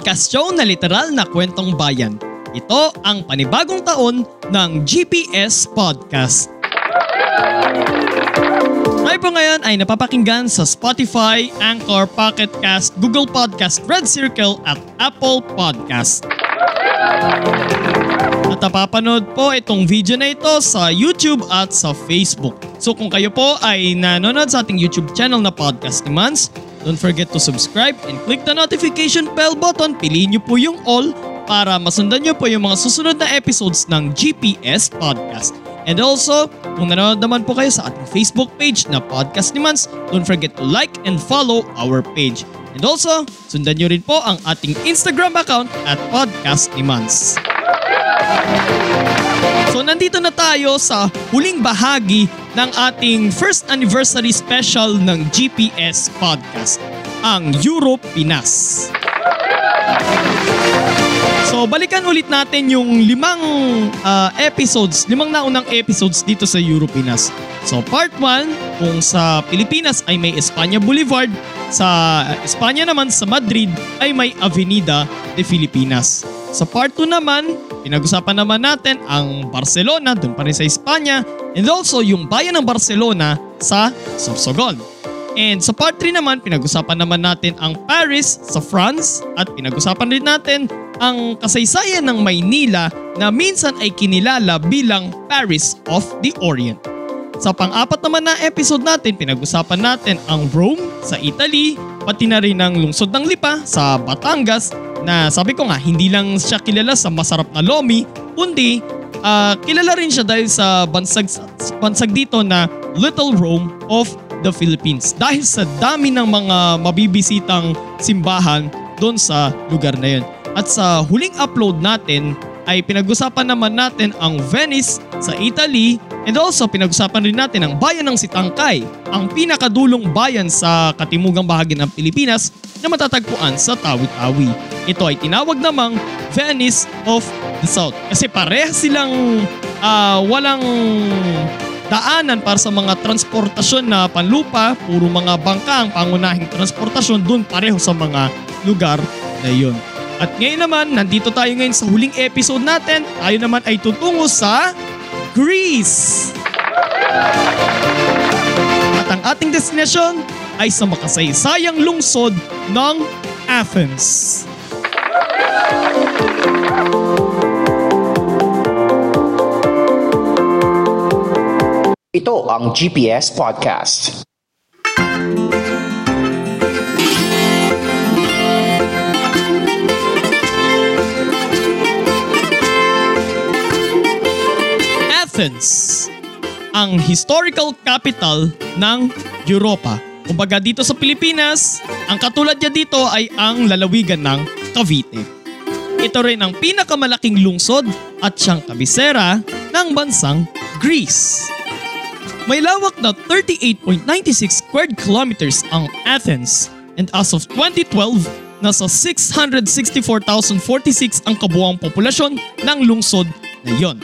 Podcast show na literal na kwentong bayan. Ito ang panibagong taon ng GPS Podcast. Tayo po ngayon ay napapakinggan sa Spotify, Anchor, Pocket Cast, Google Podcast, Red Circle at Apple Podcast. At napapanood po itong video na ito sa YouTube at sa Facebook. So kung kayo po ay nanonood sa ating YouTube channel na Podcast ni Mans, don't forget to subscribe and click the notification bell button. Piliin niyo po yung all para masundan niyo po yung mga susunod na episodes ng GPS Podcast. And also, kung nanonood naman po kayo sa ating Facebook page na Podcast ni Mans, don't forget to like and follow our page. And also, sundan niyo rin po ang ating Instagram account at Podcast ni Mans. So nandito na tayo sa huling bahagi ng ating first anniversary special ng GPS Podcast, ang Europe Pinas. So balikan ulit natin yung limang ah, episodes, limang naunang episodes dito sa Europe Pinas. So part 1, kung sa Pilipinas ay may Espanya Boulevard, sa Espanya naman sa Madrid ay may Avenida de Filipinas. Sa part 2 naman, pinag-usapan naman natin ang Barcelona, dun pa rin sa Espanya, and also yung bayan ng Barcelona sa Sorsogon. And sa part 3 naman, pinag-usapan naman natin ang Paris sa France at pinag-usapan rin natin ang kasaysayan ng Maynila na minsan ay kinilala bilang Paris of the Orient. Sa pang-apat naman na episode natin, pinag-usapan natin ang Rome sa Italy, pati na rin ang lungsod ng Lipa sa Batangas na sabi ko nga hindi lang siya kilala sa masarap na lomi, kundi ah, kilala rin siya dahil sa bansag, bansag dito na Little Rome of the Philippines. Dahil sa dami ng mga mabibisitang simbahan doon sa lugar na yun. At sa huling upload natin ay pinag-usapan naman natin ang Venice sa Italy and also pinag-usapan rin natin ang bayan ng Sitangkay, ang pinakadulong bayan sa katimugang bahagi ng Pilipinas na matatagpuan sa Tawi-Tawi. Ito ay tinawag namang Venice of the South kasi pareha silang ah, walang daanan para sa mga transportasyon na panlupa, puro mga bangka ang pangunahing transportasyon dun pareho sa mga lugar na yun. At ngayon naman, nandito tayo ngayon sa huling episode natin. Tayo naman ay tutungo sa Greece. At ang ating destinasyon ay sa makasaysayang lungsod ng Athens. Ito ang GPS Podcast. Athens, ang historical capital ng Europa. Kumbaga dito sa Pilipinas, ang katulad niya dito ay ang lalawigan ng Cavite. Ito rin ang pinakamalaking lungsod at siyang kabisera ng bansang Greece. May lawak na 38.96 square kilometers ang Athens and as of 2012, nasa 664,046 ang kabuang populasyon ng lungsod na yon.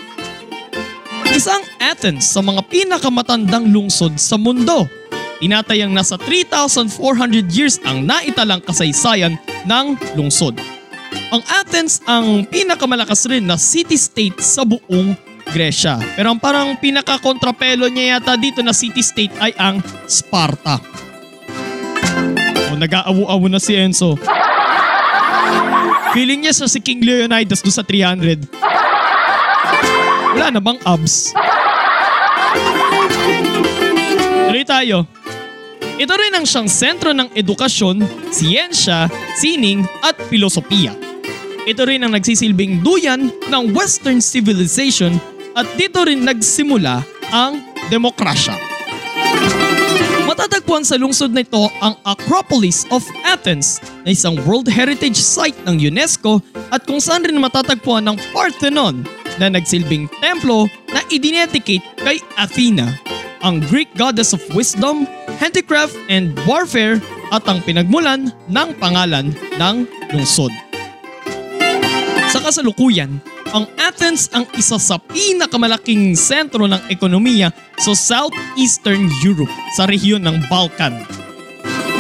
Isang Athens sa mga pinakamatandang lungsod sa mundo. Tinatayang nasa 3,400 years ang naitalang kasaysayan ng lungsod. Ang Athens ang pinakamalakas rin na city-state sa buong Gresya. Pero ang parang pinaka-kontrapelo niya yata dito na city-state ay ang Sparta. O nag-aawu-awu na si Enzo. Feeling niya sa si King Leonidas doon sa 300. Wala na bang abs? Tuloy tayo. Ito rin ang siyang sentro ng edukasyon, siyensya, sining at filosofiya. Ito rin ang nagsisilbing duyan ng Western civilization at dito rin nagsimula ang demokrasya. Matatagpuan sa lungsod na ito ang Acropolis of Athens na isang World Heritage Site ng UNESCO at kung saan rin matatagpuan ng Parthenon na nagsilbing templo na idinedicate kay Athena, ang Greek goddess of wisdom, handicraft and warfare at ang pinagmulan ng pangalan ng lungsod. Sa kasalukuyan, ang Athens ang isa sa pinakamalaking sentro ng ekonomiya sa Southeastern Europe sa rehiyon ng Balkan.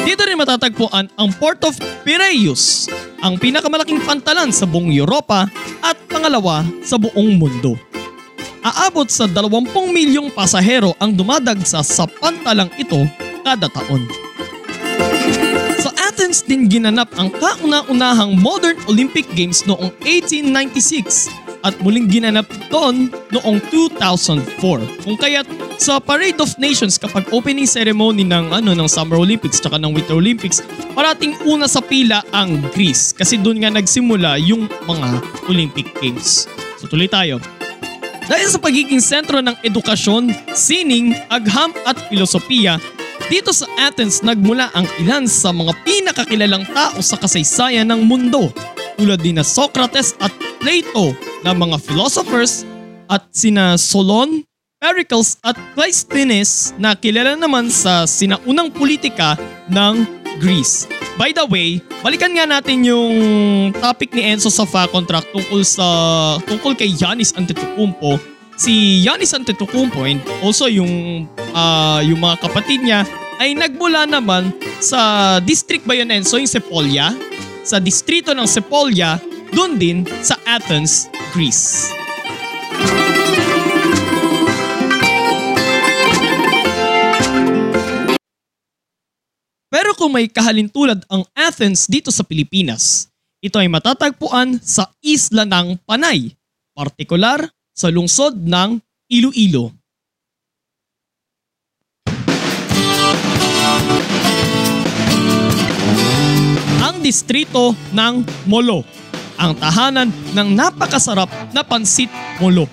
Dito rin matatagpuan ang Port of Piraeus, ang pinakamalaking pantalan sa buong Europa at pangalawa sa buong mundo. Aabot sa 20 milyong pasahero ang dumadagsa sa pantalang ito kada taon. Athens din ginanap ang kauna-unahang Modern Olympic Games noong 1896 at muling ginanap doon noong 2004. Kung kaya't sa Parade of Nations kapag opening ceremony ng ano ng Summer Olympics tsaka ng Winter Olympics, parating una sa pila ang Greece kasi doon nga nagsimula yung mga Olympic Games. So tuloy tayo. Dahil sa pagiging sentro ng edukasyon, sining, agham at filosofiya, dito sa Athens nagmula ang ilan sa mga pinakakilalang tao sa kasaysayan ng mundo tulad din na Socrates at Plato na mga philosophers at sina Solon, Pericles at Cleisthenes na kilala naman sa sinaunang politika ng Greece. By the way, balikan nga natin yung topic ni Enzo sa fa contract tungkol sa tungkol kay Giannis Antetokounmpo. Si Giannis Antetokounmpo and also yung uh, yung mga kapatid niya ay nagmula naman sa district ba yun Enzo, yung Sepolya? Sa distrito ng Sepolya, doon din sa Athens, Greece. Pero kung may kahalintulad ang Athens dito sa Pilipinas, ito ay matatagpuan sa isla ng Panay, partikular sa lungsod ng Iloilo. Ang distrito ng Molo, ang tahanan ng napakasarap na pansit Molo.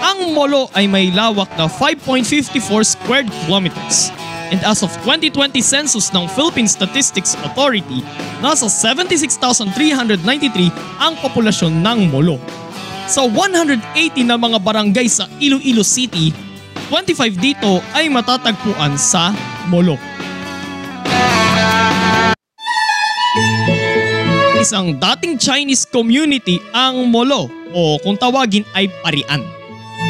Ang Molo ay may lawak na 5.54 square kilometers and as of 2020 census ng Philippine Statistics Authority, nasa 76,393 ang populasyon ng Molo. Sa 180 na mga barangay sa Iloilo City, 25 dito ay matatagpuan sa Molo. Isang dating Chinese community ang Molo o kung tawagin ay Parian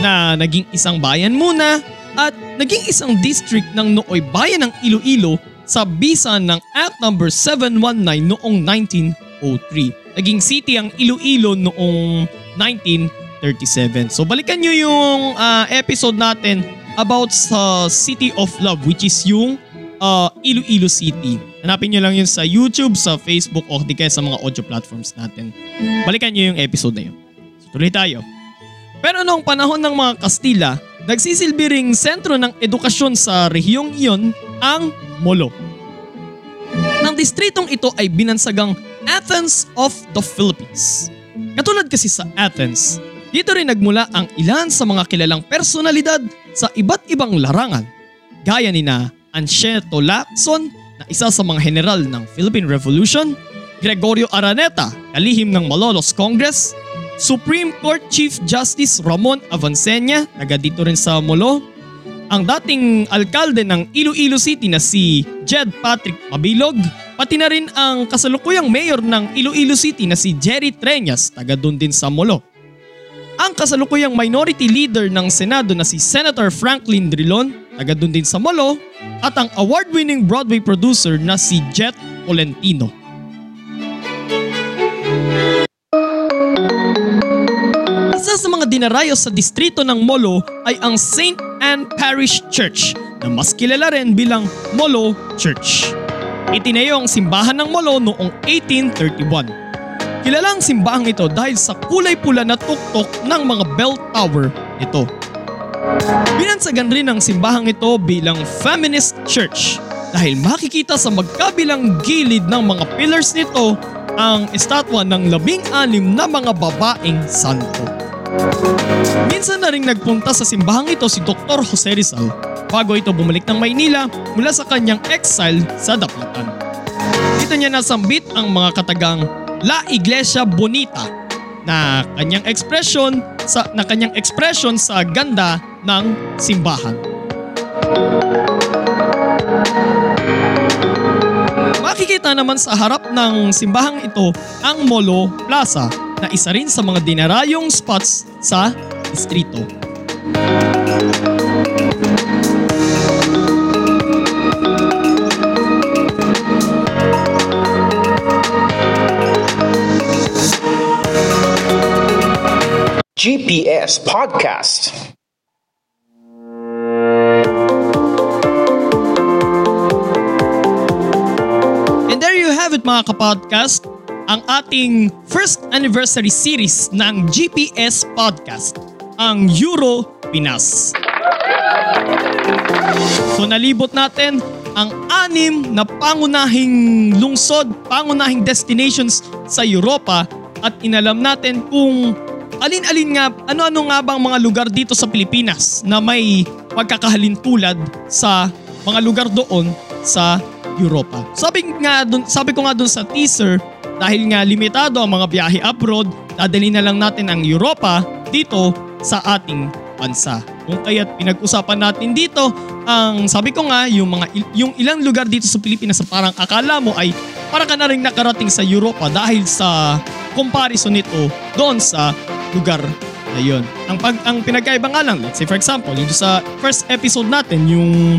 na naging isang bayan muna at naging isang district ng nooy bayan ng Iloilo sa bisa ng Act No. 719 noong 1903. Naging city ang Iloilo noong 1937. So balikan nyo yung uh, episode natin about sa City of Love which is yung uh, Iloilo City. Hanapin nyo lang yun sa YouTube, sa Facebook o di kaya sa mga audio platforms natin. Balikan nyo yung episode na yun. So tuloy tayo. Pero noong panahon ng mga Kastila, nagsisilbi ring sentro ng edukasyon sa rehiyong iyon ang Molo. Ang distritong ito ay binansagang Athens of the Philippines. Katulad kasi sa Athens, dito rin nagmula ang ilan sa mga kilalang personalidad sa iba't ibang larangan. Gaya ni na Ancheto Lacson na isa sa mga general ng Philippine Revolution, Gregorio Araneta, kalihim ng Malolos Congress, Supreme Court Chief Justice Ramon Avancenia, taga dito rin sa Molo, ang dating alkalde ng Iloilo City na si Jed Patrick Mabilog, pati na rin ang kasalukuyang mayor ng Iloilo City na si Jerry Treñas, taga doon din sa Molo. Ang kasalukuyang minority leader ng Senado na si Senator Franklin Drilon, taga doon din sa Molo, at ang award-winning Broadway producer na si Jet Tolentino. Isa sa mga dinarayo sa distrito ng Molo ay ang St. Anne Parish Church na mas kilala rin bilang Molo Church. Itinayo ang simbahan ng Molo noong 1831. Kilala ang simbahang ito dahil sa kulay pula na tuktok ng mga bell tower nito. Binansagan rin ang simbahang ito bilang feminist church dahil makikita sa magkabilang gilid ng mga pillars nito ang estatwa ng labing-anim na mga babaeng santo. Minsan na rin nagpunta sa simbahang ito si Dr. Jose Rizal bago ito bumalik ng Maynila mula sa kanyang exile sa Dapitan. Dito niya nasambit ang mga katagang La Iglesia Bonita na kanyang ekspresyon sa na kanyang ekspresyon sa ganda ng simbahan. Makikita naman sa harap ng simbahang ito ang Molo Plaza na isa rin sa mga dinarayong spots sa distrito. GPS Podcast. And there you have it mga kapodcast, ang ating first anniversary series ng GPS Podcast, ang Euro Pinas. So nalibot natin ang anim na pangunahing lungsod, pangunahing destinations sa Europa at inalam natin kung alin-alin nga, ano-ano nga bang mga lugar dito sa Pilipinas na may pagkakahalintulad sa mga lugar doon sa Europa. Sabi nga dun, sabi ko nga doon sa teaser, dahil nga limitado ang mga biyahe abroad, dadali na lang natin ang Europa dito sa ating bansa. Kung kaya't pinag-usapan natin dito, ang sabi ko nga, yung mga yung ilang lugar dito sa Pilipinas na parang akala mo ay para ka na rin nakarating sa Europa dahil sa comparison nito doon sa lugar na yun. Ang, pag, ang pinagkaiba nga lang, let's say for example, yung sa first episode natin, yung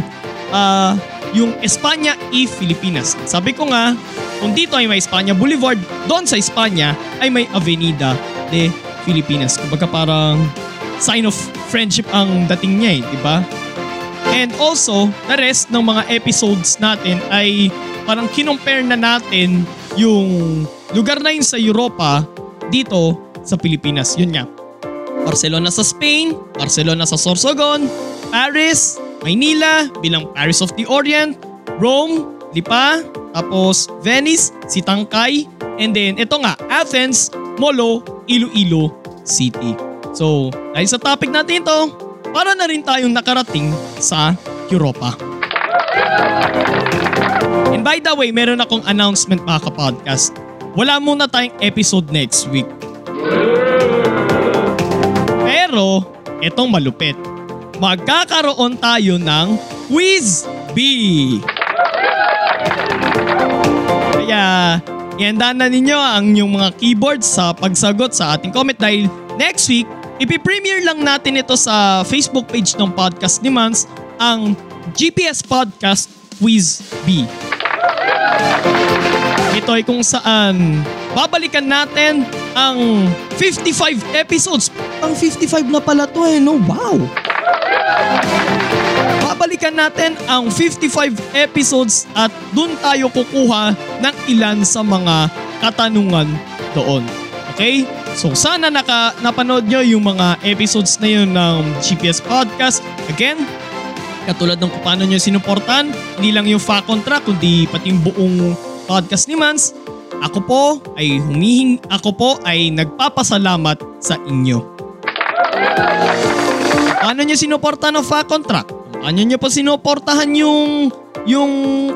ah yung Espanya y Filipinas. Sabi ko nga, kung dito ay may Espanya Boulevard, doon sa Espanya ay may Avenida de Filipinas. Kumbaga parang sign of friendship ang dating niya eh, di ba? And also, the rest ng mga episodes natin ay parang kinompare na natin yung lugar na yun sa Europa dito sa Pilipinas. Yun nga. Barcelona sa Spain, Barcelona sa Sorsogon, Paris, Maynila bilang Paris of the Orient, Rome, Lipa, tapos Venice, Sitangkay, and then ito nga, Athens, Molo, Iloilo City. So, dahil sa topic natin ito, para na rin tayong nakarating sa Europa. And by the way, meron akong announcement mga kapodcast. Wala muna tayong episode next week. Itong malupit. Magkakaroon tayo ng Quiz B. Kaya, ihanda na ninyo ang inyong mga keyboards sa pagsagot sa ating comment dahil next week, ipipremiere lang natin ito sa Facebook page ng podcast ni Mans, ang GPS Podcast Quiz B. Ito ay kung saan babalikan natin ang 55 episodes. Ang 55 na pala to eh, no? Wow! Babalikan natin ang 55 episodes at dun tayo kukuha ng ilan sa mga katanungan doon. Okay? So sana naka, napanood nyo yung mga episodes na yun ng GPS Podcast. Again, katulad ng kung paano nyo sinuportan, hindi lang yung fact on track, kundi pati yung buong podcast ni Mans, ako po ay humihing, ako po ay nagpapasalamat sa inyo. Paano nyo sinuportahan ng fact on track? Paano nyo pa sinuportahan yung, yung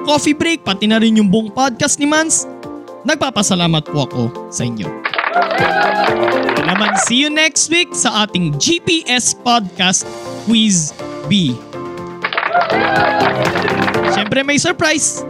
coffee break, pati na rin yung buong podcast ni Mans? Nagpapasalamat po ako sa inyo. Kaya naman, see you next week sa ating GPS Podcast Quiz B. Siyempre may surprise.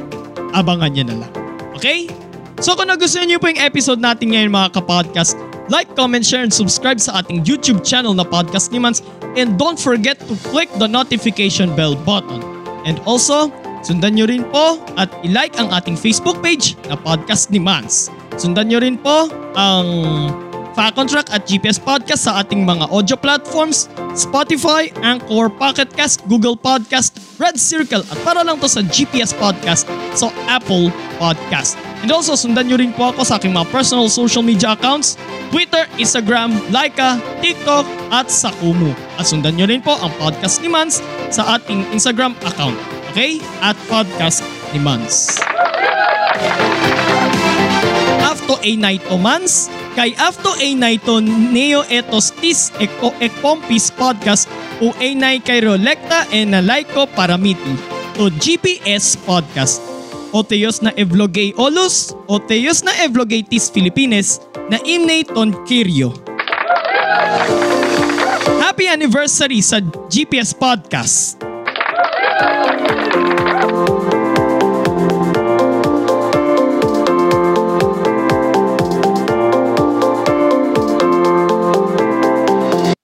Abangan nyo na lang. Okay? So kung nagustuhan nyo po yung episode natin ngayon mga kapodcast, like, comment, share, and subscribe sa ating YouTube channel na Podcast ni Mans and don't forget to click the notification bell button. And also, sundan nyo rin po at ilike ang ating Facebook page na Podcast ni Mans. Sundan nyo rin po ang Fact on Track at GPS Podcast sa ating mga audio platforms, Spotify, Anchor, Pocket Cast, Google Podcast, Red Circle at para lang to sa GPS Podcast sa Apple Podcast. And also, sundan nyo rin po ako sa aking mga personal social media accounts, Twitter, Instagram, Laika, TikTok at sa Kumu. At sundan nyo rin po ang podcast ni Mans sa ating Instagram account. Okay? At podcast ni Mans. After a night o Mans, kay after a night o neo etos tis ek o ekpompis podcast uenay kay Rolecta and Nalaiko Paramiti to GPS Podcast. O teyos na evlogay olos, o teyos na evlogay tis Filipines na imnay ton Kirio. Happy anniversary sa GPS Podcast!